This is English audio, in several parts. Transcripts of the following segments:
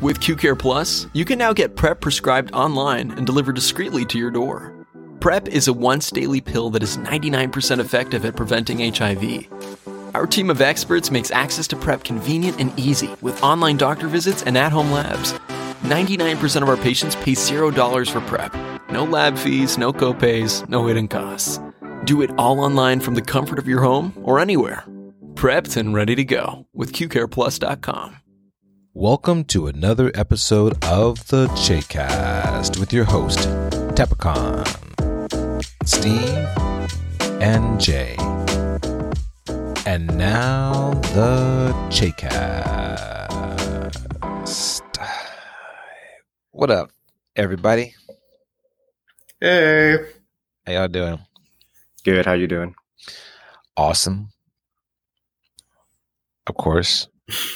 With QCare Plus, you can now get PrEP prescribed online and delivered discreetly to your door. PrEP is a once daily pill that is 99% effective at preventing HIV. Our team of experts makes access to PrEP convenient and easy with online doctor visits and at home labs. 99% of our patients pay $0 for PrEP. No lab fees, no copays, no hidden costs. Do it all online from the comfort of your home or anywhere. Prepped and ready to go with QCarePlus.com. Welcome to another episode of the Chaycast with your host, Tepicon, Steve, and Jay. And now the Chaycast. What up, everybody? Hey. How y'all doing? Good. How you doing? Awesome. Of course,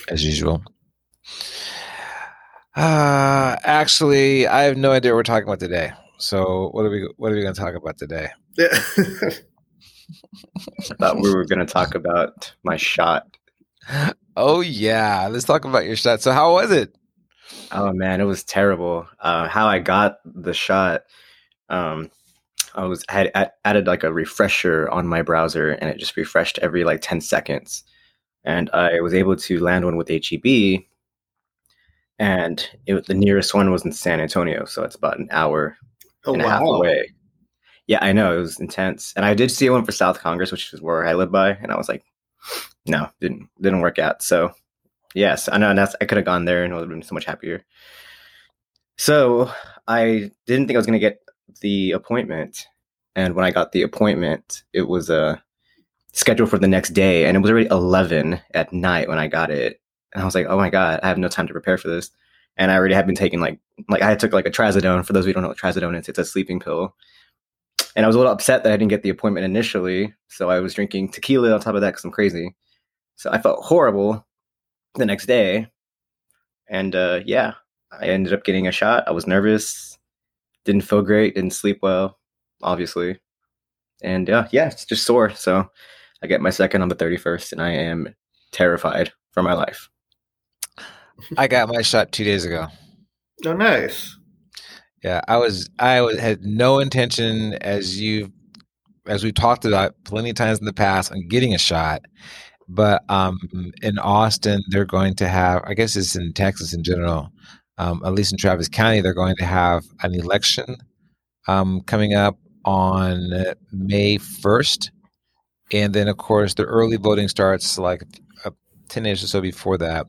as usual. Uh actually, I have no idea what we're talking about today. So, what are we what are we going to talk about today? I thought we were going to talk about my shot. Oh yeah, let's talk about your shot. So, how was it? Oh man, it was terrible. Uh, how I got the shot, um, I was had added like a refresher on my browser, and it just refreshed every like ten seconds, and I was able to land one with HEB, and it, the nearest one was in San Antonio, so it's about an hour oh, and wow. a half away. Yeah, I know it was intense, and I did see one for South Congress, which is where I live by, and I was like, no, didn't didn't work out. So yes, I know that's I could have gone there and would have been so much happier. So I didn't think I was going to get the appointment, and when I got the appointment, it was a uh, scheduled for the next day, and it was already eleven at night when I got it, and I was like, oh my god, I have no time to prepare for this, and I already had been taking like like I took like a trazodone. For those who don't know what trazodone is, it's a sleeping pill. And I was a little upset that I didn't get the appointment initially, so I was drinking tequila on top of that because I'm crazy. So I felt horrible the next day. And uh, yeah, I ended up getting a shot. I was nervous, didn't feel great, didn't sleep well, obviously. And uh, yeah, it's just sore. So I get my second on the 31st, and I am terrified for my life. I got my shot two days ago. Oh, nice. Yeah, I was I was, had no intention as you as we talked about plenty of times in the past on getting a shot. But um, in Austin, they're going to have, I guess it's in Texas in general, um, at least in Travis County, they're going to have an election um, coming up on May 1st. And then, of course, the early voting starts like uh, 10 days or so before that.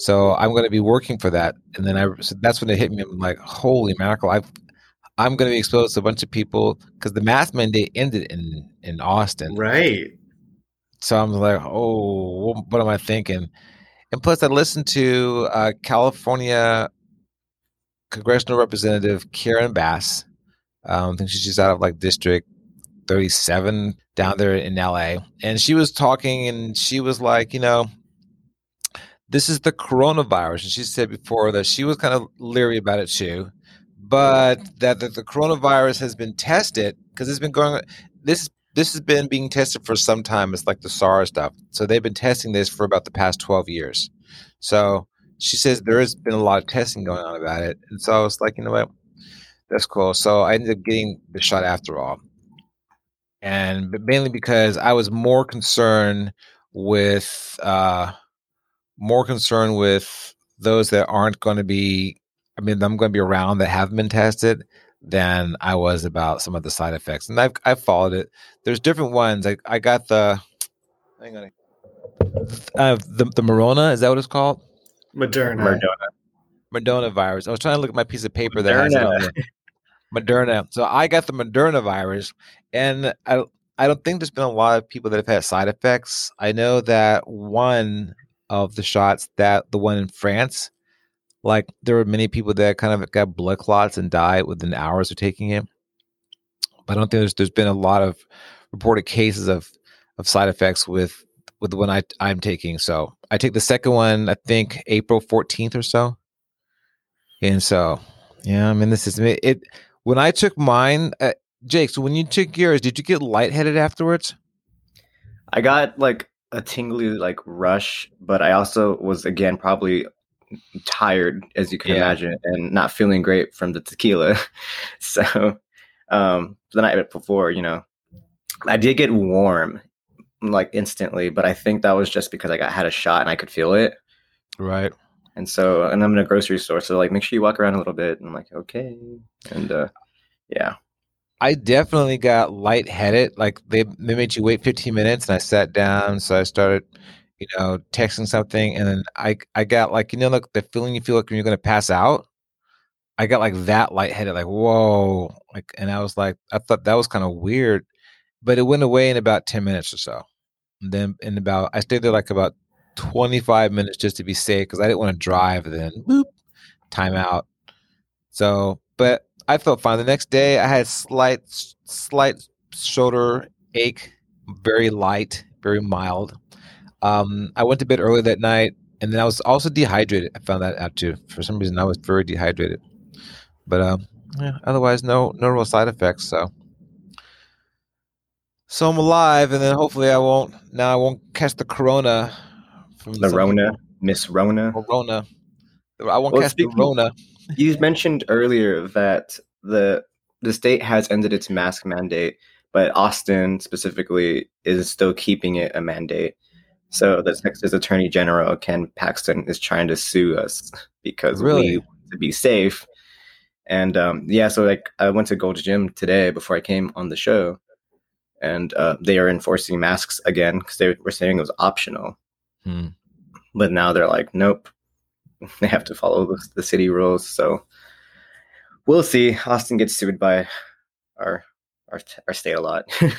So I'm going to be working for that. And then I, so that's when it hit me. I'm like, holy mackerel. I've, I'm going to be exposed to a bunch of people because the math mandate ended in, in Austin. Right. So I'm like, oh, what am I thinking? And plus, I listened to uh, California Congressional Representative Karen Bass. Um, I think she's out of like District 37 down there in LA. And she was talking and she was like, you know, this is the coronavirus. And she said before that she was kind of leery about it too, but that the, the coronavirus has been tested because it's been going. This this has been being tested for some time. It's like the SARS stuff. So they've been testing this for about the past 12 years. So she says there has been a lot of testing going on about it. And so I was like, you know what? That's cool. So I ended up getting the shot after all. And mainly because I was more concerned with, uh, more concerned with those that aren't going to be, I mean, I'm going to be around that haven't been tested than I was about some of the side effects. And I've I've followed it. There's different ones. I I got the hang on. Uh, the the Morona, is that what it's called? Moderna. Moderna. Moderna virus. I was trying to look at my piece of paper that has it there. Moderna. So I got the Moderna virus and I I don't think there's been a lot of people that have had side effects. I know that one of the shots that the one in France like there were many people that kind of got blood clots and died within hours of taking it. But I don't think there's there's been a lot of reported cases of of side effects with with the one I I'm taking. So I take the second one, I think April 14th or so. And so, yeah, I mean, this is it. it when I took mine, uh, Jake. So when you took yours, did you get lightheaded afterwards? I got like a tingly like rush, but I also was again probably tired as you can Yeah. imagine and not feeling great from the tequila. so um the night before, you know, I did get warm like instantly, but I think that was just because I got had a shot and I could feel it. Right. And so and I'm in a grocery store, so like make sure you walk around a little bit. And I'm like, okay. And uh yeah. I definitely got lightheaded. Like they they made you wait 15 minutes, and I sat down. So I started, you know, texting something, and then I I got like you know like the feeling you feel like when you're gonna pass out. I got like that lightheaded, like whoa, like, and I was like, I thought that was kind of weird, but it went away in about 10 minutes or so. And then in about I stayed there like about 25 minutes just to be safe because I didn't want to drive. And then boop, time out. So, but I felt fine. The next day, I had slight, slight shoulder ache, very light, very mild. Um, I went to bed early that night, and then I was also dehydrated. I found that out too. For some reason, I was very dehydrated. But um, yeah, otherwise, no, no real side effects. So, so I'm alive, and then hopefully, I won't. Now, I won't catch the corona from The Rona. Miss Rona. Corona. I won't Well, catch the Rona. You mentioned earlier that the the state has ended its mask mandate, but Austin specifically is still keeping it a mandate. So the Texas Attorney General Ken Paxton is trying to sue us because Really? we want to be safe. And um, yeah, so like I went to Gold's Gym today before I came on the show, and uh, they are enforcing masks again because they were saying it was optional, Hmm. but now they're like, nope, they have to follow the, the city rules. So we'll see. Austin gets sued by our our, our state a lot.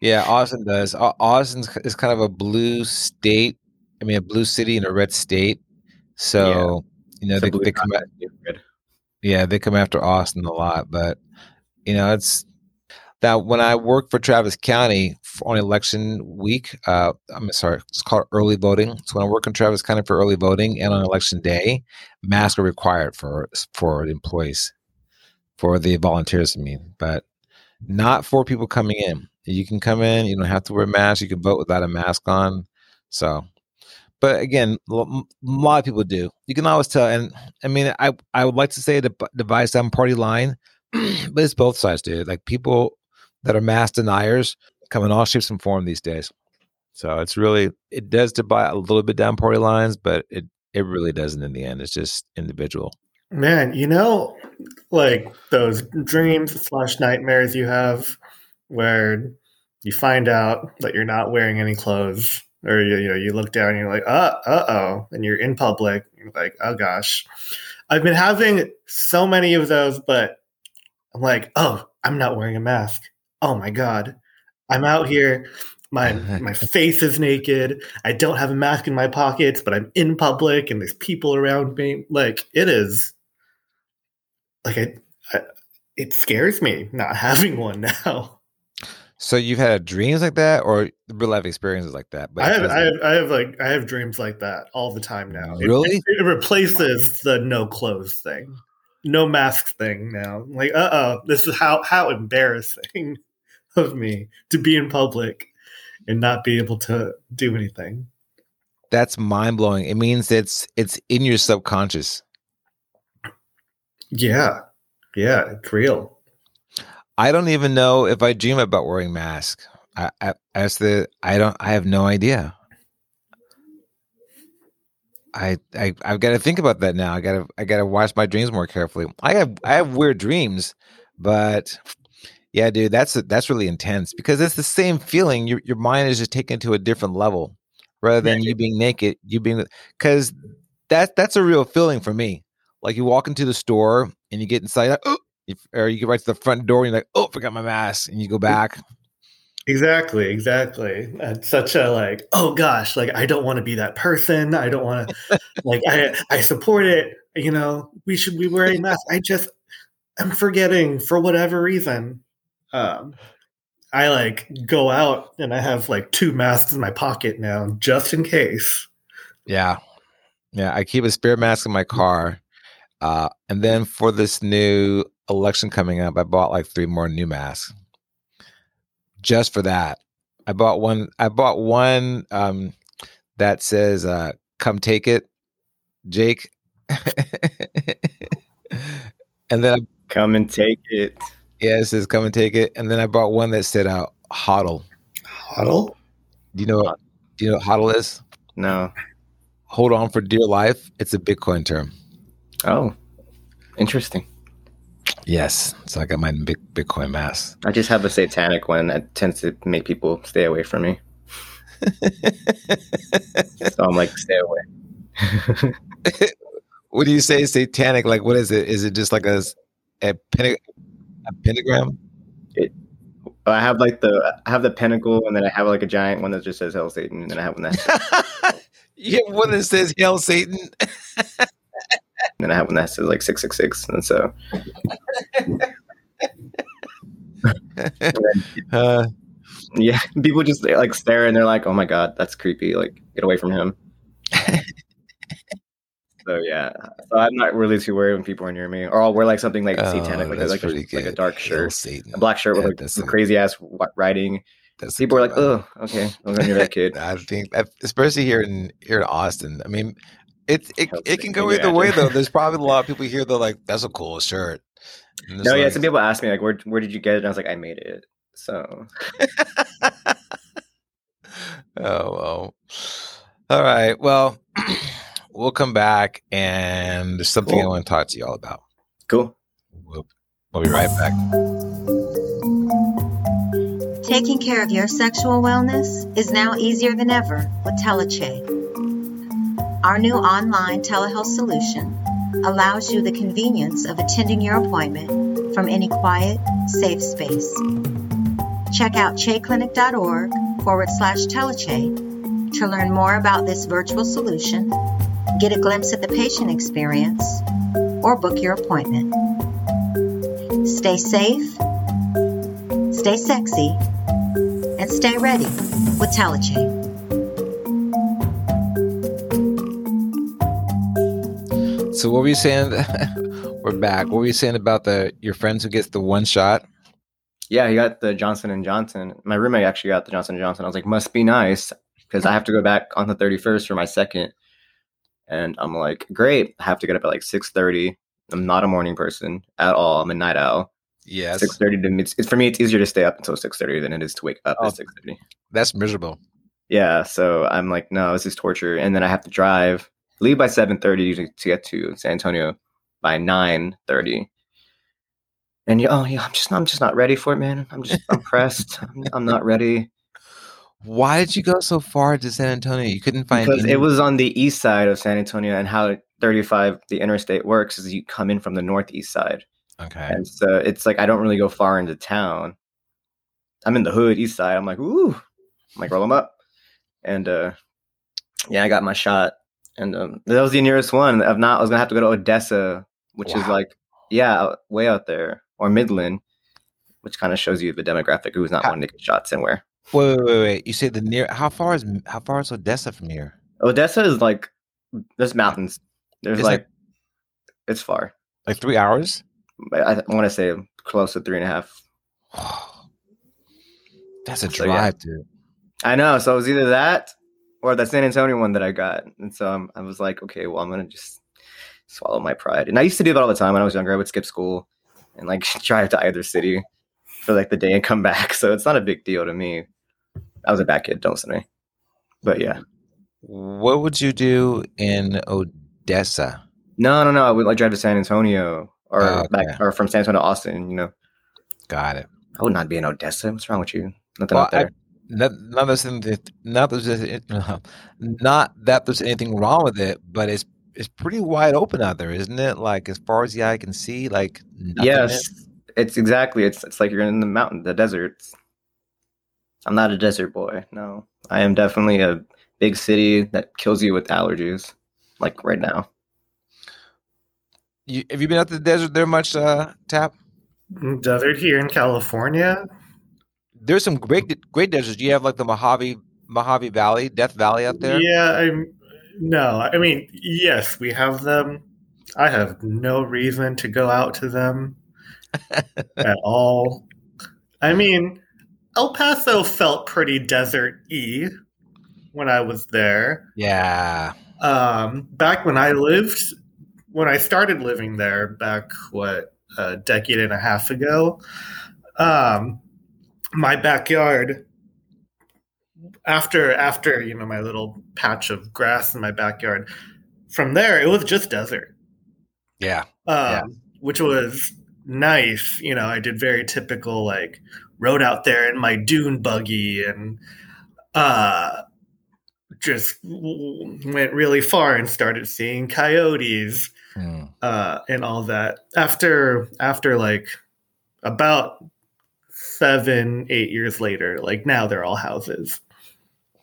Yeah, Austin does. Austin is kind of a blue state. I mean, a blue city in a red state. So you know they, they come. At, yeah, they come after Austin a lot. But you know, it's that when I worked for Travis County on election week. Uh, I'm sorry, it's called early voting. So when I work in Travis County for early voting and on election day, masks are required for for the employees, for the volunteers. I mean, but not for people coming in. You can come in, you don't have to wear a mask. You can vote without a mask on. So, but again, a lot of people do. You can always tell. And I mean, I I would like to say the divide some party line, but it's both sides, dude. Like people that are mass deniers come in all shapes and form these days. So it's really it does divide a little bit down party lines, but it it really doesn't in the end. It's just individual. Man, you know, like those dreams slash nightmares you have where you find out that you're not wearing any clothes, or you, you know, you look down and you're like, uh, oh, and you're in public. You're like, oh gosh. I've been having so many of those, but I'm like, oh, I'm not wearing a mask. Oh my god, I'm out here. My my face is naked. I don't have a mask in my pockets, but I'm in public and there's people around me. Like it is like I, I it scares me not having one now. So you've had dreams like that, or real life experiences like that? I have, I have I have like I have dreams like that all the time now. It- Really? It, replaces the no clothes thing. No mask thing now. Like, uh oh, this is how how embarrassing of me to be in public and not be able to do anything. that's mind blowing. It means it's it's in your subconscious. Yeah. Yeah, it's real. I don't even know if I dream about wearing mask. I, I as the I don't I have no idea. I I I've got to think about that now. I got to I got to watch my dreams more carefully. I have I have weird dreams, but yeah, dude, that's that's really intense because it's the same feeling. Your your mind is just taken to a different level rather than you being naked. You being because that that's a real feeling for me. Like you walk into the store and you get inside, like, oh, or you get right to the front door and you're like, oh, forgot my mask, and you go back. Exactly, exactly. It's such a like, oh gosh, like I don't want to be that person. I don't want to like I I support it. You know, we should be wearing masks. I just I'm forgetting for whatever reason. Um I like go out and I have like two masks in my pocket now just in case. Yeah, yeah. I keep a spare mask in my car, uh, and then for this new election coming up, I bought like three more new masks just for that. I bought one. I bought one um, that says uh, "Come take it, Jake," and then I, Come and take it. Yeah, it says come and take it. And then I bought one that said uh, hodl. Huddle? Do you know what, do you know what hodl is? No. Hold on for dear life. It's a Bitcoin term. Oh, interesting. Yes. So I got my big Bitcoin mass. I just have a satanic one that tends to make people stay away from me. So I'm like, stay away. what do you say satanic? Like what is it? Is it just like a a, penta- a pentagram? I have like the I have the pentacle, and then I have like a giant one that just says Hell Satan, and then I have one that you have one that says Hail Satan. and then I have one that says like six six six, and so Uh, yeah, people just like stare and they're like, "Oh my god, that's creepy! Like, get away from him." So yeah, so I'm not really too worried when people are near me, or I'll wear like something like oh, satanic, oh, like a, like a, like a dark shirt, a black shirt with like some crazy ass writing. That's People are like, "Oh, okay, I'm gonna hear that kid." I think, uh, especially here in here in Austin. I mean, it it, it can go either way though. There's probably a lot of people here that are like, "That's a cool shirt." No, yeah, some people ask me like, "Where where did you get it?" And I was like, "I made it." So oh well. All right. Well, we'll come back, and there's something I want to talk to you all about. cool. We'll, we'll be right back. Taking care of your sexual wellness is now easier than ever with Teleche. Our new online telehealth solution allows you the convenience of attending your appointment from any quiet, safe space. Check out checlinic.org forward slash teleche to learn more about this virtual solution, get a glimpse at the patient experience, or book your appointment. Stay safe, stay sexy, and stay ready with Teleche. So, what were you saying? We're back. What were you saying about the your friends who gets the one shot? Yeah, he got the Johnson and Johnson. My roommate actually got the Johnson and Johnson. I was like, must be nice because I have to go back on the 31st for my second. And I'm like, great. I have to get up at like 6:30. I'm not a morning person at all. I'm a night owl. Yes, 6:30 to it's, it's for me. It's easier to stay up until 6:30 than it is to wake up Oh. at 6:30. that's miserable. Yeah, so I'm like, no, this is torture. And then I have to drive, leave by 7:30 usually to get to San Antonio by 9:30. And yeah, oh yeah, I'm just I'm just not ready for it, man. I'm just I'm pressed. I'm, I'm not ready Why did you go so far to San Antonio? You couldn't find because any- it was on the east side of San Antonio, and how 35 the interstate works is you come in from the northeast side, okay. and so it's like I don't really go far into town. I'm in the hood, east side. I'm like, ooh, I'm like roll them up, and uh, yeah, I got my shot, and um, that was the nearest one. If not, I was gonna have to go to Odessa, which is like yeah, way out there, or Midland, which kind of shows you the demographic who's not How- wanting to get shots anywhere. Wait, wait, wait, wait. You say the near? How far is how far is Odessa from here? Odessa is like there's mountains. There's like, like- it's far. Like three hours? I, I want to say close to three and a half. That's a So, yeah. drive, dude. I know. So it was either that or the San Antonio one that I got. And so I'm, I was like, okay, well, I'm going to just swallow my pride. And I used to do that all the time when I was younger. I would skip school and like drive to either city for like the day and come back. So it's not a big deal to me. I was a bad kid. Don't listen to me. But yeah. What would you do in Odessa? No, no, no. I would like drive to San Antonio or Oh, back or from San Antonio to Austin, you know. Got it. I would not be in Odessa. What's wrong with you? Nothing Well, out there. Not, not, there's anything, not, there's, not that there's anything wrong with it, but it's it's pretty wide open out there, isn't it? Like as far as the eye can see, like yes, it's exactly. It's it's like you're in the mountain, the desert. I'm not a desert boy. No, I am definitely a big city that kills you with allergies, like right now. You, have you been out to the desert there much, uh, Tap? Desert here in California. There's some great great deserts. You have like the Mojave Mojave Valley, Death Valley out there. Yeah, I'm. No, I mean, yes, we have them. I have no reason to go out to them at all. I mean, El Paso felt pretty desert y when I was there. Yeah. Um, back when I lived when I started living there back what a decade and a half ago, um, my backyard after after you know my little patch of grass in my backyard, from there it was just desert. Yeah. Um, Yeah. which was nice. You know, I did very typical like rode out there in my dune buggy and uh just went really far and started seeing coyotes Mm. uh and all that after after like about seven eight years later like now they're all houses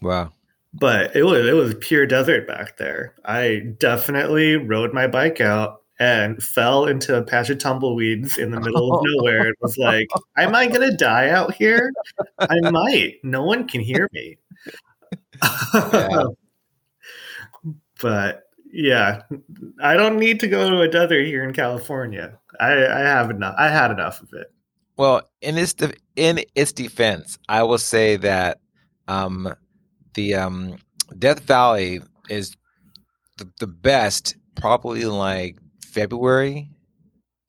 Wow. but it was it was pure desert back there. I definitely rode my bike out and fell into a patch of tumbleweeds in the middle of nowhere. It was like, am I gonna die out here? I might. No one can hear me. Yeah. but yeah, I don't need to go to a desert here in California. I, I have enough. I had enough of it. Well, in its de- in its defense, I will say that um, the um, Death Valley is the, the best, probably like February,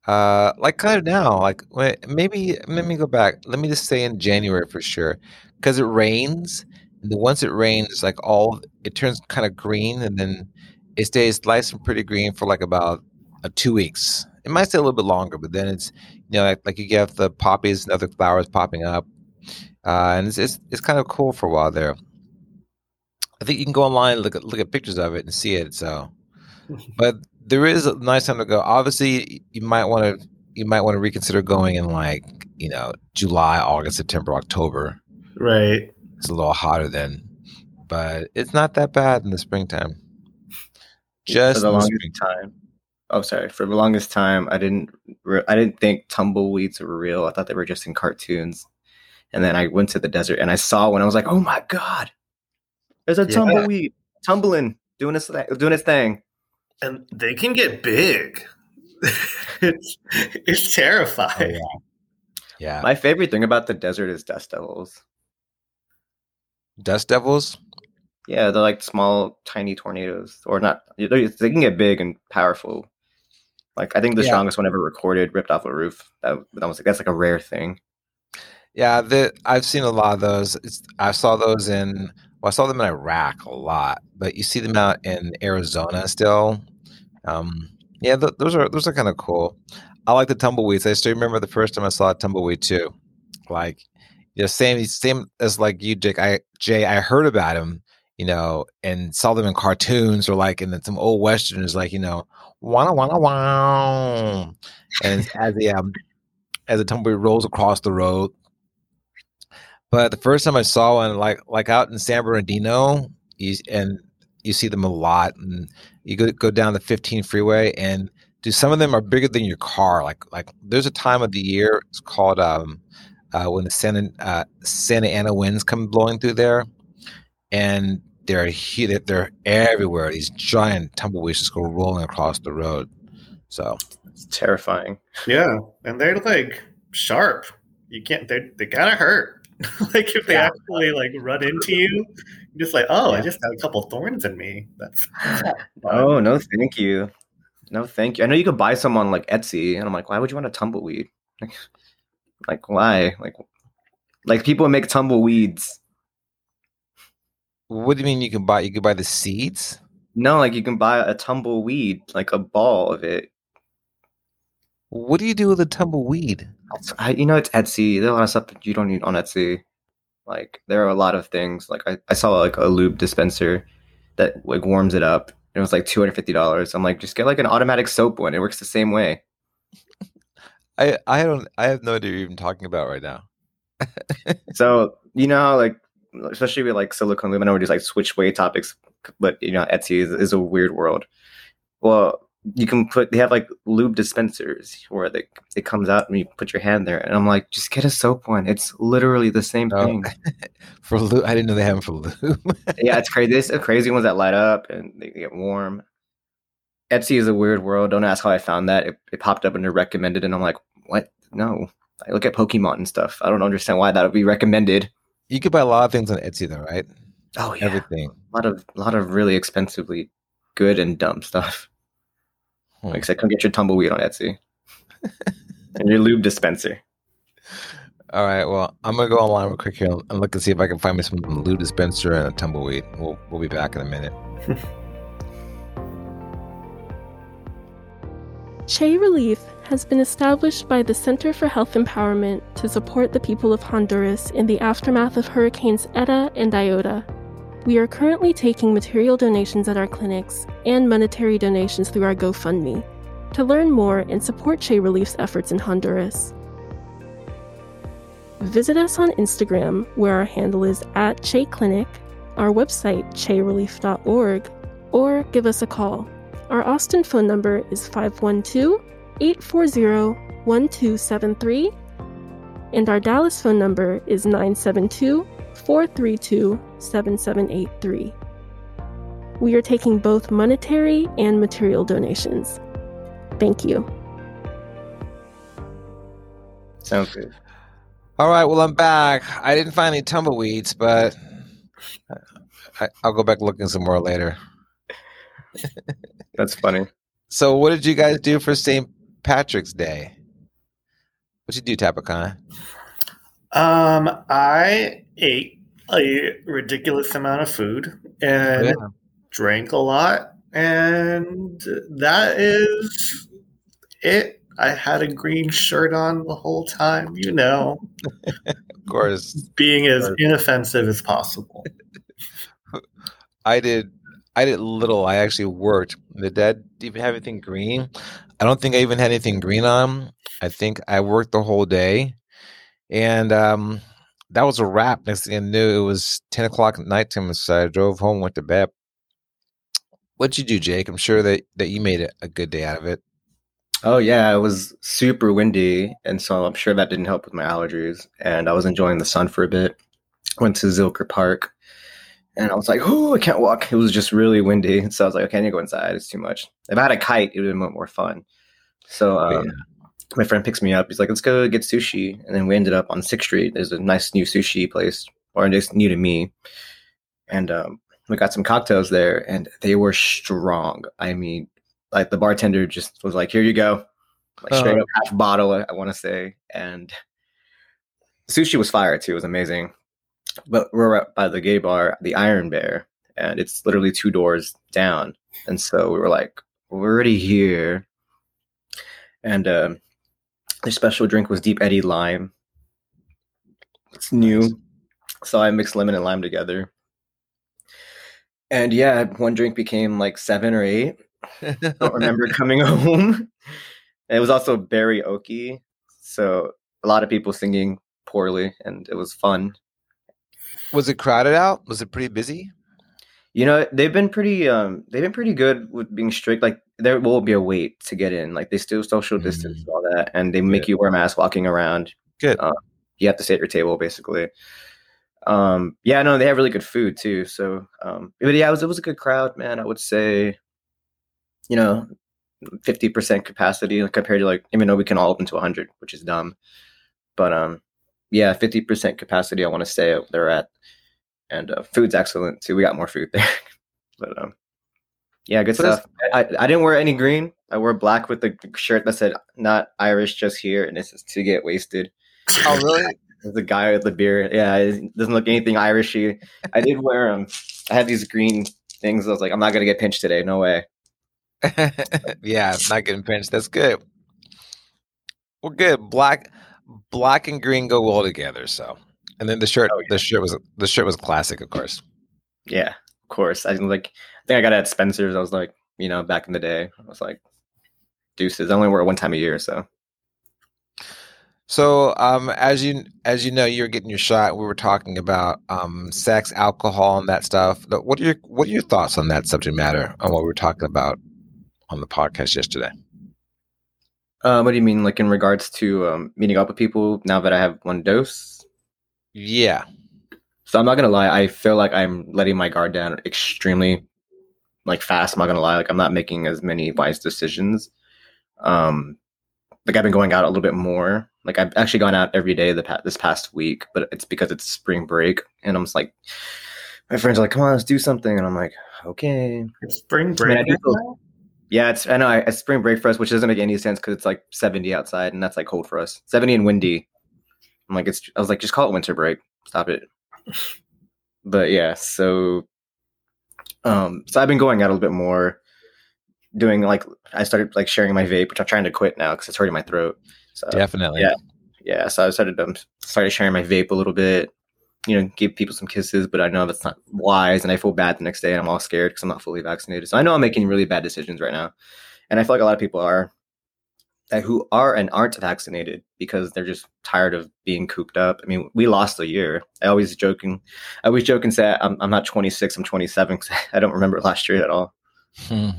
uh, like kind of now. Like maybe let me go back. Let me just say in January for sure, because it rains. And then once it rains, like all it turns kind of green, and then it stays nice and pretty green for like about uh, two weeks. It might stay a little bit longer, but then it's you know, like, like you get the poppies and other flowers popping up, uh, and it's, it's it's kind of cool for a while there. I think you can go online and look at look at pictures of it and see it. So, but there is a nice time to go. Obviously, you might want to you might want to reconsider going in like you know July, August, September, October. Right. It's a little hotter then, but it's not that bad in the springtime. Just for the in the longest springtime. time. Oh, sorry. For the longest time, I didn't. Re- I didn't think tumbleweeds were real. I thought they were just in cartoons. And then I went to the desert and I saw one. I was like, "Oh my god, there's a Yeah. tumbleweed tumbling, doing its th- doing its thing." And they can get big. it's it's Oh, terrifying. yeah. yeah, My favorite thing about the desert is dust devils. dust devils. Yeah, they're like small, tiny tornadoes, or not. They they can get big and powerful. Like I think the Yeah. strongest one ever recorded ripped off a roof. That, that was like that's like a rare thing. Yeah, the, I've seen a lot of those. It's, I saw those in, well, I saw them in Iraq a lot, but you see them out in Arizona still. Um, yeah, th- those are those are kind of cool. I like the tumbleweeds. I still remember the first time I saw a tumbleweed too. Like, you know, same same as like you, Dick. I Jay, I heard about him, you know, and saw them in cartoons or like in some old westerns, like you know, wanna wanna wow, and as the um, as the tumbleweed rolls across the road. But the first time I saw one, like like out in San Bernardino, you, and you see them a lot, and you go go down the 15 freeway, and do some of them are bigger than your car. Like like there's a time of the year it's called um uh, when the Santa uh, Santa Ana winds come blowing through there, and they're hu- they're- they're everywhere. These giant tumbleweeds just go rolling across the road. So It's terrifying. Yeah, and they're like sharp. You can't. They they gotta hurt. like if they Yeah. actually like run into you, you're just like, oh, I just had a couple thorns in me. That's, that's not fun. Oh no, thank you. No, thank you. I know you could buy some on like Etsy, and I'm like, why would you want a tumbleweed? Like, like why? Like, like people make tumbleweeds. what do you mean you can buy? You can buy the seeds. No, like you can buy a tumbleweed, like a ball of it. What do you do with a tumbleweed? I, you know, it's Etsy. There's a lot of stuff that you don't need on Etsy. Like there are a lot of things. Like I, I saw like a lube dispenser that like warms it up. It was like two hundred fifty dollars. I'm like, just get like an automatic soap one. It works the same way. I I don't I have no idea what you're even talking about right now. So you know, like especially with like silicone lube, I know we just like switch way topics, but you know, Etsy is, is a weird world. Well, you can put they have like lube dispensers where they, it comes out and you put your hand there, and I'm like, just get a soap one. It's literally the same Oh. thing. For lube, I didn't know they have them for lube. yeah, it's crazy. There's a crazy ones that light up and they get warm. Etsy is a weird world. Don't ask how I found that. It, it popped up under recommended, and I'm like, what? No. I look at Pokemon and stuff. I don't understand why that would be recommended. you could buy a lot of things on Etsy, though, right? Oh yeah. Everything. a lot of a lot of really expensively good and dumb stuff. Hmm. Like I said, come get your tumbleweed on Etsy and your lube dispenser. All right. Well, I'm gonna go online real quick here and look and see if I can find me some lube dispenser and a tumbleweed. We'll we'll be back in a minute. Che Relief has been established by the Center for Health Empowerment to support the people of Honduras in the aftermath of Hurricanes Eta and Iota. We are currently taking material donations at our clinics and monetary donations through our GoFundMe to learn more and support Che Relief's efforts in Honduras. Visit us on Instagram, where our handle is at Che Clinic, our website, cherelief.org, or give us a call. Our Austin phone number is 512 840 1273, and our Dallas phone number is 972 432 7783. We are taking both monetary and material donations. Thank you. Sounds good. All right. Well, I'm back. I didn't find any tumbleweeds, but I, I'll go back looking some more later. That's funny. So, what did you guys do for St. Patrick's Day? What you do, Tapacon? Um, I ate a ridiculous amount of food and Yeah. drank a lot, and that is it. I had a green shirt on the whole time, you know, Of course, being as inoffensive as possible. I did. I did little. I actually worked. Did Dad even have anything green? I don't think I even had anything green on. I think I worked the whole day, and um, that was a wrap. Next thing I knew, it was ten o'clock at night time, so I drove home, went to bed. What'd you do, Jake? I'm sure that that you made a good day out of it. Oh yeah, it was super windy, and so I'm sure that didn't help with my allergies. And I was enjoying the sun for a bit. Went to Zilker Park, and I was like, "Oh, I can't walk." It was just really windy, so I was like, "Okay, I need to go inside. It's too much." If I had a kite, it would have been more fun. So um, my friend picks me up. He's like, "Let's go get sushi," and then we ended up on Sixth Street. There's a nice new sushi place, or just new to me, and um, we got some cocktails there, and they were strong. I mean, like the bartender just was like, "Here you go." like straight Uh-huh. up half bottle, I, I want to say. And sushi was fire too; it was amazing. But we're up by the gay bar, the Iron Bear, and it's literally two doors down. And so we were like, "We're already here." And um, their special drink was Deep Eddy Lime. It's new, so I mixed lemon and lime together. And yeah, one drink became like seven or eight. I don't remember coming home. It was also very oaky, so a lot of people singing poorly, and it was fun. Was it crowded out? Was it pretty busy? You know, they've been pretty um they've been pretty good with being strict. Like there will be a wait to get in. Like they still social distance and all that, and they make you wear a mask walking around. Good. Uh, you have to stay at your table basically. Um, yeah, no, they have really good food too. So, um, but yeah, it was it was a good crowd, man. I would say, you know, fifty percent capacity like, compared to like even though we can all open to hundred, which is dumb. But um, yeah, fifty percent capacity. I want to say they're at, and uh, food's excellent too. We got more food there, but um, yeah, good that's- stuff. I, I didn't wear any green. I wore black with the shirt that said "Not Irish, just here," and this is to get wasted. Oh, really? The guy with the beard, yeah, it doesn't look anything Irishy. I did wear um, I had these green things. I was like, I'm not gonna get pinched today. No way. yeah, not getting pinched. That's good. Well, good. Black, black and green go well together. So, and then the shirt, Oh, yeah. the shirt was the shirt was classic, of course. Yeah, course. I was like, I think I got it at Spencer's. I was like, you know, back in the day, I was like, deuces. I only wear it one time a year, so So, um, as you as you know, you're getting your shot. We were talking about um, sex, alcohol, and that stuff. What are your what are your thoughts on that subject matter on what we were talking about on the podcast yesterday? Uh, what do you mean, like in regards to um, meeting up with people now that I have one dose? Yeah, So I'm not gonna lie, I feel like I'm letting my guard down extremely like fast. I'm not gonna lie, like I'm not making as many wise decisions. Um, like I've been going out a little bit more. Like I've actually gone out every day the pa- this past week, but it's because it's spring break, and I'm just like, my friends are like, "Come on, let's do something," and I'm like, "Okay." It's spring I mean, I break. feel- Yeah, it's I know I, it's spring break for us, which doesn't make any sense because it's like 70 outside and that's like cold for us. 70 and windy. I'm like, it's I was like, just call it winter break. Stop it. But yeah, so um, so I've been going out a little bit more, doing like I started like sharing my vape, which I'm trying to quit now because it's hurting my throat. So Definitely. yeah. yeah, so I started um, started sharing my vape a little bit. You know, give people some kisses, but I know that's not wise, and I feel bad the next day, and I'm all scared because I'm not fully vaccinated. So I know I'm making really bad decisions right now, and I feel like a lot of people are who are and aren't vaccinated because they're just tired of being cooped up. I mean, we lost a year. I always joking, I always joke and say I'm, I'm not 26, I'm 27 because I don't remember last year at all. Hmm.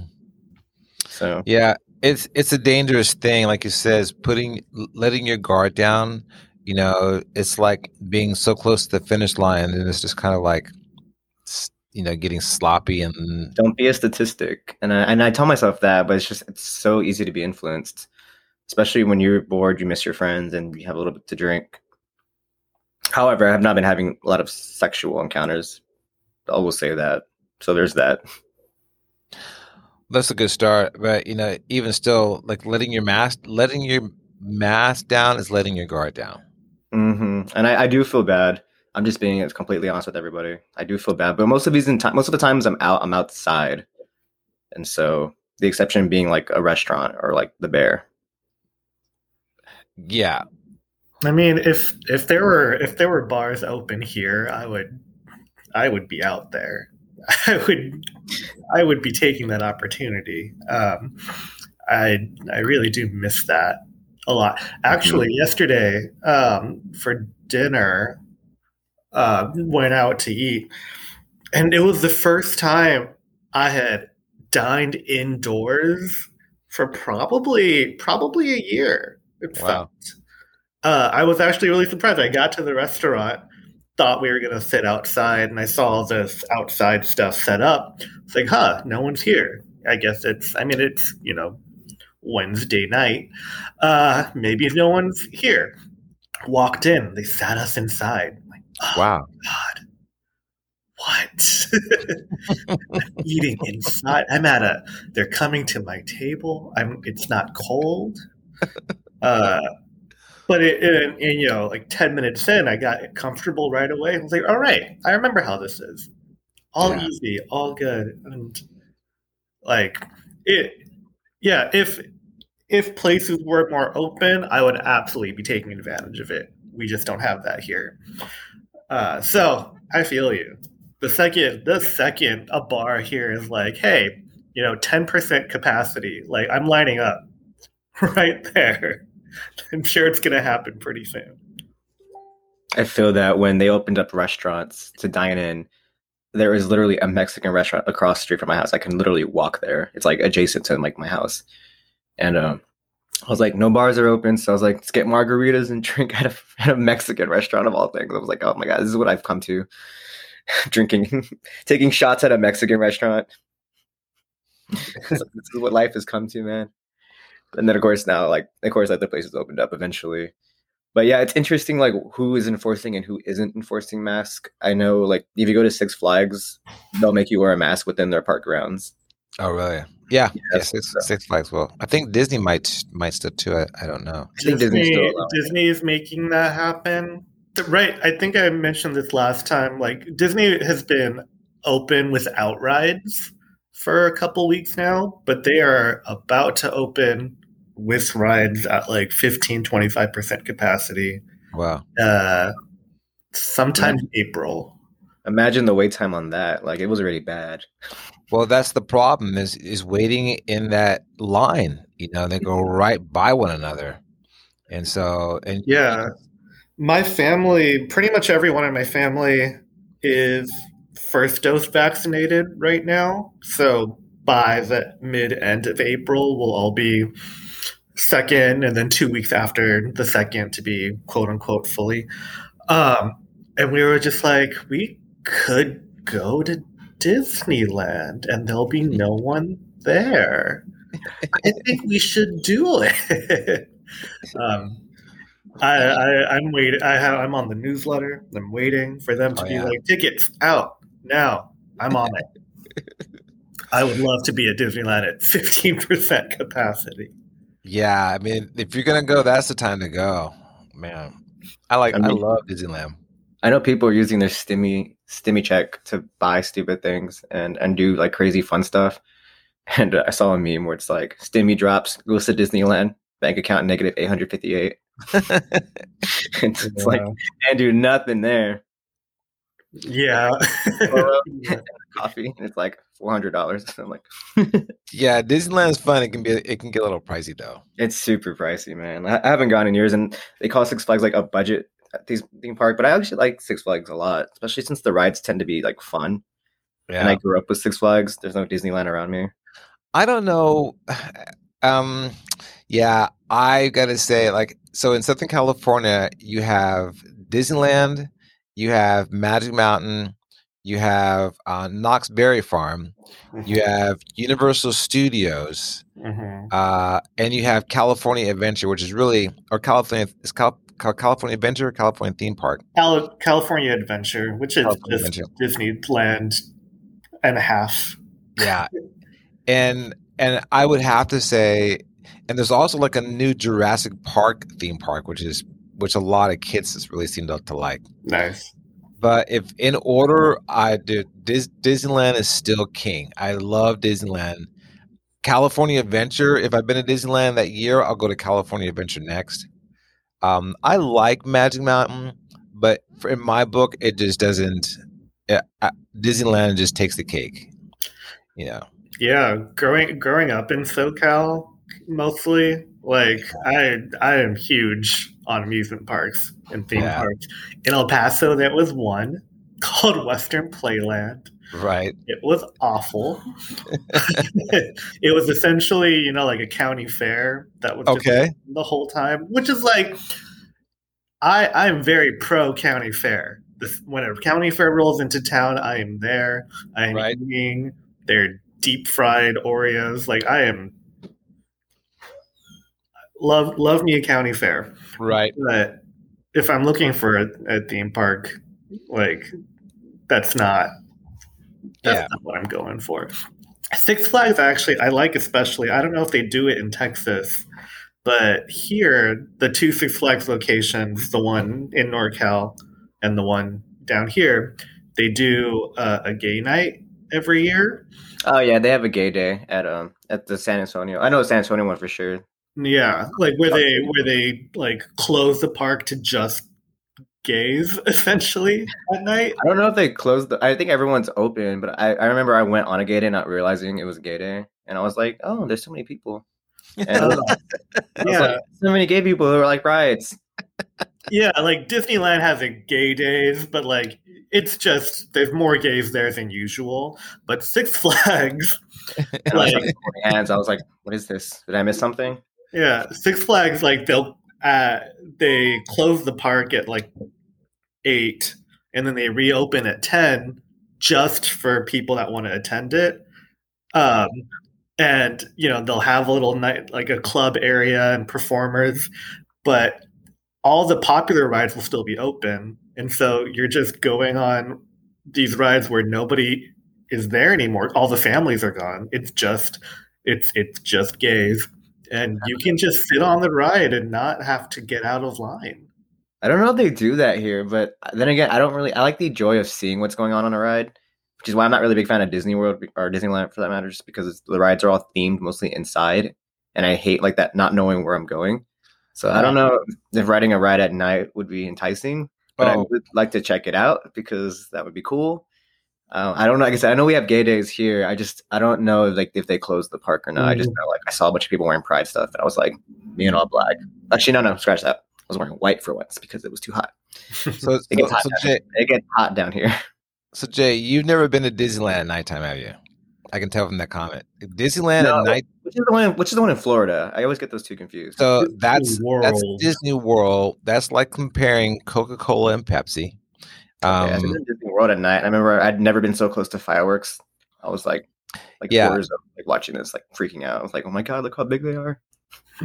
So Yeah, it's it's a dangerous thing, like you says, putting letting your guard down. You know, it's like being so close to the finish line, and it's just kind of like, you know, getting sloppy and don't be a statistic. And I, and I tell myself that, but it's just it's so easy to be influenced, especially when you're bored, you miss your friends, and you have a little bit to drink. However, I have not been having a lot of sexual encounters. I will say that. So there's that. that's a good start. But you know, even still, like letting your mask letting your mask down is letting your guard down. hmm And I, I do feel bad. I'm just being completely honest with everybody. I do feel bad, but most of these in time, most of the times I'm out, I'm outside, and so the exception being like a restaurant or like the bear. Yeah, I mean, if if there were if there were bars open here, I would I would be out there. I would I would be taking that opportunity. Um, I I really do miss that a lot. Actually, yesterday um, for dinner, uh, went out to eat, and it was the first time I had dined indoors for probably probably a year. It Wow. Uh, I was actually really surprised. I got to the restaurant, thought we were going to sit outside, and I saw all this outside stuff set up. It's like, huh, no one's here. I guess it's, I mean, it's, you know, Wednesday night. Uh, maybe no one's here. Walked in, they sat us inside. I'm like, oh, wow. God. What? Eating inside. I'm at a. They're coming to my table. I'm. It's not cold. Uh, but it, it, and, you know, like ten minutes in, I got comfortable right away. I was like, all right, I remember how this is. All Yeah. easy, all good, and like it. Yeah, if if places were more open, I would absolutely be taking advantage of it. We just don't have that here. Uh, so I feel you. The second, the second a bar here is like, hey, you know, ten percent capacity. Like I'm lining up right there. I'm sure it's gonna happen pretty soon. I feel that when they opened up restaurants to dine in, there is literally a Mexican restaurant across the street from my house. I can literally walk there. It's like adjacent to like my house. And um, I was like, no bars are open. So I was like, let's get margaritas and drink at a, at a Mexican restaurant of all things. I was like, oh my God, this is what I've come to. Drinking, taking shots at a Mexican restaurant. This is what life has come to, man. And then of course now, like of course, like the place places opened up eventually but yeah, it's interesting like who is enforcing and who isn't enforcing mask. I know like if you go to Six Flags, they'll make you wear a mask within their park grounds. Oh, really? Yeah. Yeah, yeah Six, so- Six Flags will. I think Disney might might still too. I, I don't know. I think Disney, still. Disney is making that happen. Right. I think I mentioned this last time. Like Disney has been open without rides for a couple weeks now, but they are about to open with rides at like 15, 25% capacity. Wow. Uh, sometime in April. Imagine the wait time on that. Like it was already bad. Well, that's the problem is is waiting in that line. You know, they go right by one another, and so and Yeah. My family, pretty much everyone in my family is first dose vaccinated right now. So by the mid end of April, we'll all be second, and then two weeks after the second to be quote unquote fully. Um, and we were just like, we could go to Disneyland and there'll be no one there. I think we should do it. um, I, I I'm waiting. I have I'm on the newsletter. I'm waiting for them to Oh, be yeah. like tickets out now. I'm on it. I would love to be at Disneyland at 15% capacity. Yeah, I mean, if you're gonna go, that's the time to go, man. I like, I, I I love Disneyland. I know people are using their stimmy stimmy check to buy stupid things and and do like crazy fun stuff. And uh, I saw a meme where it's like stimmy drops goes to Disneyland bank account negative eight hundred fifty eight. it's, it's like and do nothing there. Yeah. Yeah. Coffee and it's like four hundred dollars. I'm like, yeah, Disneyland is fun. It can be, it can get a little pricey though. it's super pricey, man. I, I haven't gone in years, and they call Six Flags like a budget at these theme park, but I actually like Six Flags a lot, especially since the rides tend to be like fun. Yeah, And I grew up with Six Flags. There's no Disneyland around me. I don't know. Um, yeah, I gotta say, like, so in Southern California, you have Disneyland, you have Magic Mountain, you have uh, Knott's Berry Farm, you have Universal Studios, Mhm. uh, and you have California Adventure, which is really or California is Cal- Cal- California Adventure or California Theme Park. Cal- California Adventure, which is California just Adventure. Disneyland and a half. Yeah, and and I would have to say, and there's also like a new Jurassic Park theme park, which is which a lot of kids just really seem to, to like. Nice. But if in order, I did Dis, Disneyland is still king. I love Disneyland. California Adventure. If I've been to Disneyland that year, I'll go to California Adventure next. Um, I like Magic Mountain, but for, in my book, it just doesn't. Uh, Disneyland just takes the cake. You know. Yeah, growing growing up in SoCal mostly, like I I am huge on amusement parks and theme Yeah. parks. In El Paso, there was one called Western Playland. Right. It was awful. it was essentially, you know, like a county fair that was just Okay. the whole time, which is like I I'm very pro county fair. This whenever county fair rolls into town, I am there. I am Right. eating their deep fried Oreos. Like I am love love me a county fair. Right. But if I'm looking for a, a theme park, like that's not that's Yeah. not what I'm going for. Six Flags actually I like especially. I don't know if they do it in Texas, but here the two Six Flags locations, the one in NorCal and the one down here, they do uh, a gay night every year. Oh yeah, they have a gay day at um at the San Antonio. I know San Antonio one for sure. Yeah, like where they where they like close the park to just gays essentially at night. I don't know if they closed. The, I think everyone's open, but I, I remember I went on a gay day not realizing it was a gay day, and I was like, oh, there's so many people. And was Yeah, like, so many gay people who are like riots. yeah, like Disneyland has a gay days, but like it's just there's more gays there than usual. But Six Flags, And I was Like- like, hands. I was like, what is this? Did I miss something? Yeah, Six Flags like they'll uh they close the park at like eight, and then they reopen at ten just for people that want to attend it. Um, and you know they'll have a little night like a club area and performers, but all the popular rides will still be open, and so you're just going on these rides where nobody is there anymore. All the families are gone. It's just it's it's just gays, and you can just sit on the ride and not have to get out of line. I don't know if they do that here, but uh, then again, I don't really. I like the joy of seeing what's going on on a ride, which is why I'm not really a big fan of Disney World or Disneyland for that matter, just because it's, the rides are all themed mostly inside, and I hate like that not knowing where I'm going. So I don't know if riding a ride at night would be enticing, but I Oh. would like to check it out because that would be cool. Uh, I don't know. Like I said, I know we have gay days here. I just I don't know like if they closed the park or not. I just know like I saw a bunch of people wearing pride stuff, and I was like, me and all black. Actually, no, no, scratch that. I was wearing white for once because it was too hot. So, It so, gets hot. so down Jay, here. it gets hot down here. so Jay, you've never been to Disneyland at nighttime, have you? I can tell from that comment. Disneyland No. at night. Which is the one? Which is the one in Florida? I always get those two confused. So Disney that's that's Disney World. That's like comparing Coca Cola and Pepsi. Um, yeah, Disney World at night. I remember I'd never been so close to fireworks. I was like, like Yeah. quarters of like watching this, like freaking out. I was like, oh my god, look how big they are.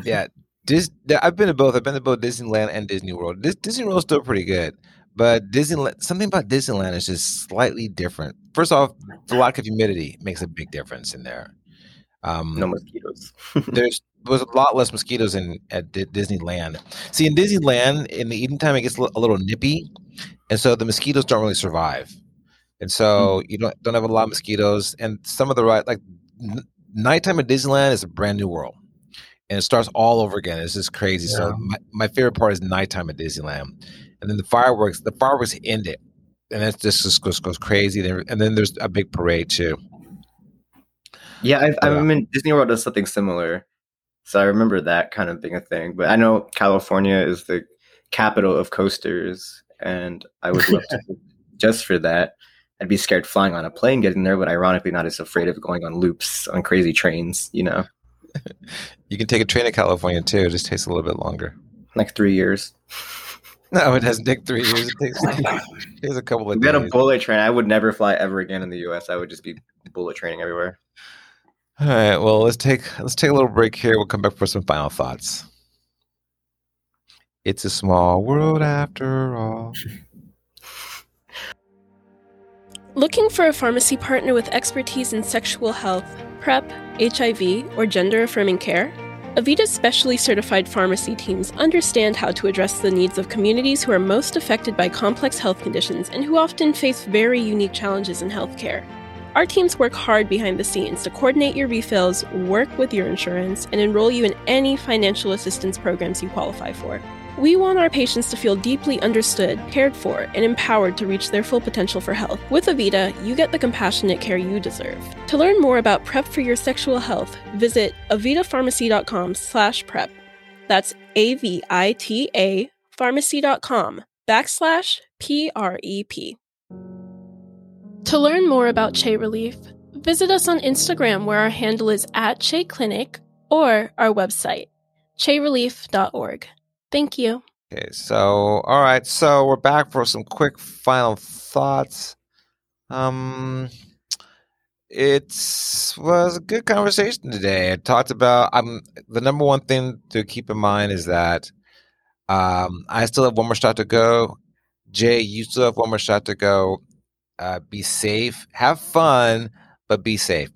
yeah, Dis- I've been to both. I've been to both Disneyland and Disney World. Dis- Disney World's still pretty good, but Disneyland something about Disneyland is just slightly different. first off, the lack of humidity makes a big difference in there. Um, No mosquitoes. there's there's a lot less mosquitoes in at D- Disneyland. See, in Disneyland, in the evening time, it gets a little nippy, and so the mosquitoes don't really survive. And so hmm. you don't don't have a lot of mosquitoes. And some of the right like n- nighttime at Disneyland is a brand new world, and it starts all over again. It's just crazy. So my, my favorite part is nighttime at Disneyland, and then the fireworks. The fireworks end it, and it just just goes goes crazy. And then there's a big parade too. Yeah, I've, I Yeah. mean, Disney World does something similar. So I remember that kind of being a thing. But I know California is the capital of coasters, and I would love to just for that. I'd be scared flying on a plane getting there, but ironically, not as afraid of going on loops on crazy trains. You know, You can take a train to California too. It just takes a little bit longer. like three years. No, it doesn't take three years. It takes, it takes a couple of we had a bullet train, I would never fly ever again in the U.S. I would just be bullet training everywhere. All right. Well, let's take let's take a little break here. We'll come back for some final thoughts. It's a small world after all. Looking for a pharmacy partner with expertise in sexual health, PrEP, HIV, or gender affirming care? Avita's specially certified pharmacy teams understand how to address the needs of communities who are most affected by complex health conditions and who often face very unique challenges in healthcare. Our teams work hard behind the scenes to coordinate your refills, work with your insurance, and enroll you in any financial assistance programs you qualify for. We want our patients to feel deeply understood, cared for, and empowered to reach their full potential for health. With Avita, you get the compassionate care you deserve. To learn more about PrEP for your sexual health, visit avitapharmacy.com slash PrEP. That's A-V-I-T-A pharmacy.com backslash P-R-E-P. To learn more about Che Relief, visit us on Instagram where our handle is at Che Clinic or our website, cherelief.org. Thank you. Okay. So, all right. So we're back for some quick final thoughts. Um, it's was a good conversation today. I talked about. Um, the number one thing to keep in mind is that um, I still have one more shot to go. Jay, you still have one more shot to go. Uh, be safe, have fun, but be safe.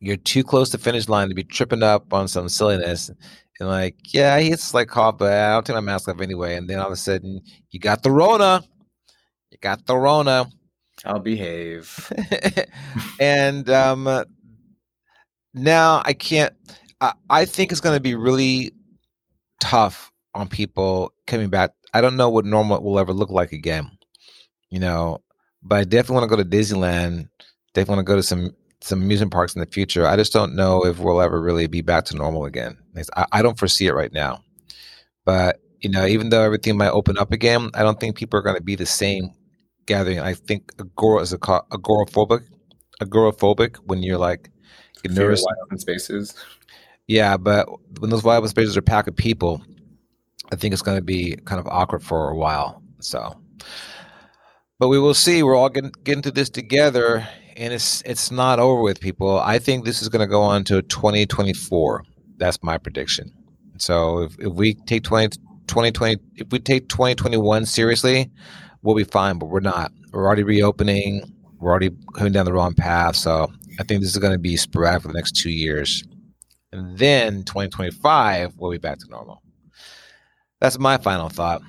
You're too close to finish line to be tripping up on some silliness and like, yeah, he's like cough, but I don't take my mask off anyway. And then all of a sudden, you got the Rona. You got the Rona. I'll behave. and um, now I can't. I, I think it's going to be really tough on people coming back. I don't know what normal will ever look like again, you know. But I definitely want to go to Disneyland. Definitely want to go to some some amusement parks in the future. I just don't know if we'll ever really be back to normal again. I, I don't foresee it right now. But you know, even though everything might open up again, I don't think people are going to be the same gathering. I think agora is a agoraphobic, agoraphobic when you're like you're nervous. wide open spaces. Yeah, but when those wide open spaces are packed with people, I think it's going to be kind of awkward for a while. So, but we will see. We're all getting getting through this together, and it's it's not over with, people. I think this is going to go on to 2024. That's my prediction. So if, if we take 20, 2020, if we take 2021 seriously, we'll be fine. But we're not. We're already reopening. We're already going down the wrong path. So I think this is going to be sporadic for the next two years. And then 2025, we'll be back to normal. That's my final thought.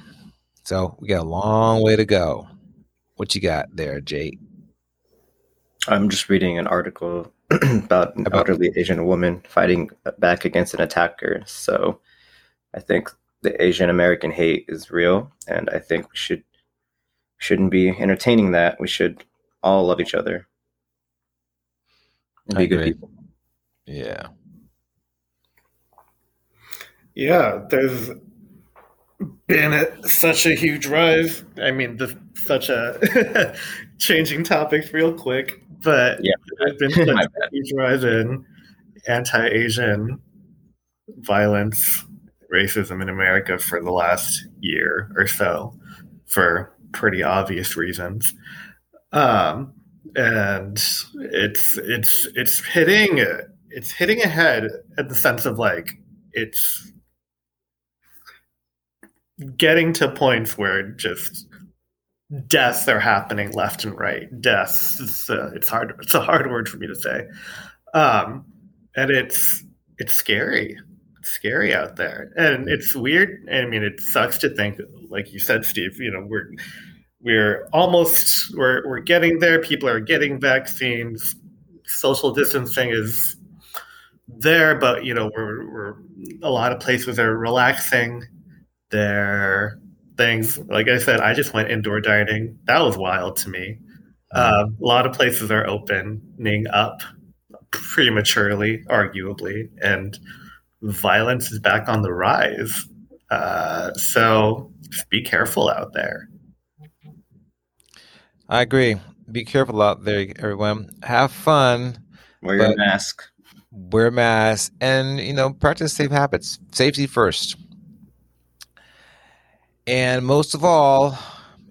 So we got a long way to go. What you got there, Jake? I'm just reading an article about an About- elderly Asian woman fighting back against an attacker. So I think the Asian American hate is real, and I think we should shouldn't be entertaining that. We should all love each other and be good people. Yeah. Yeah, there's been such a huge rise. I mean, the, such a changing topics real quick, but Yeah. there's been such My a huge rise in anti-Asian violence, racism in America for the last year or so, for pretty obvious reasons. Um, and it's it's it's hitting it's hitting ahead at the sense of like it's getting to points where just deaths are happening left and right. Deaths. It's, uh, it's hard. It's a hard word for me to say, um, and it's it's scary. It's scary out there, and it's weird. I mean, it sucks to think, like you said, Steve. You know, we're we're almost we're we're getting there. People are getting vaccines. Social distancing is there, but you know, we're, we're a lot of places are relaxing their things. Like I said, I just went indoor dining. That was wild to me. Um, a lot of places are opening up prematurely, arguably, and violence is back on the rise. Uh, so just be careful out there. I agree. Be careful out there, everyone. Have fun. Wear your mask. Wear a mask, and you know, practice safe habits. Safety first. And most of all,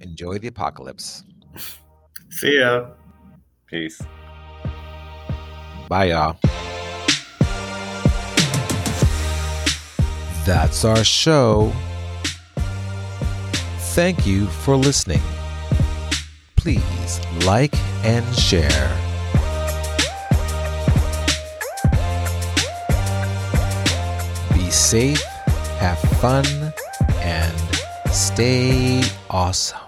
enjoy the apocalypse. See ya. Peace. Bye, y'all. That's our show. Thank you for listening. Please like and share. Be safe, have fun, stay awesome.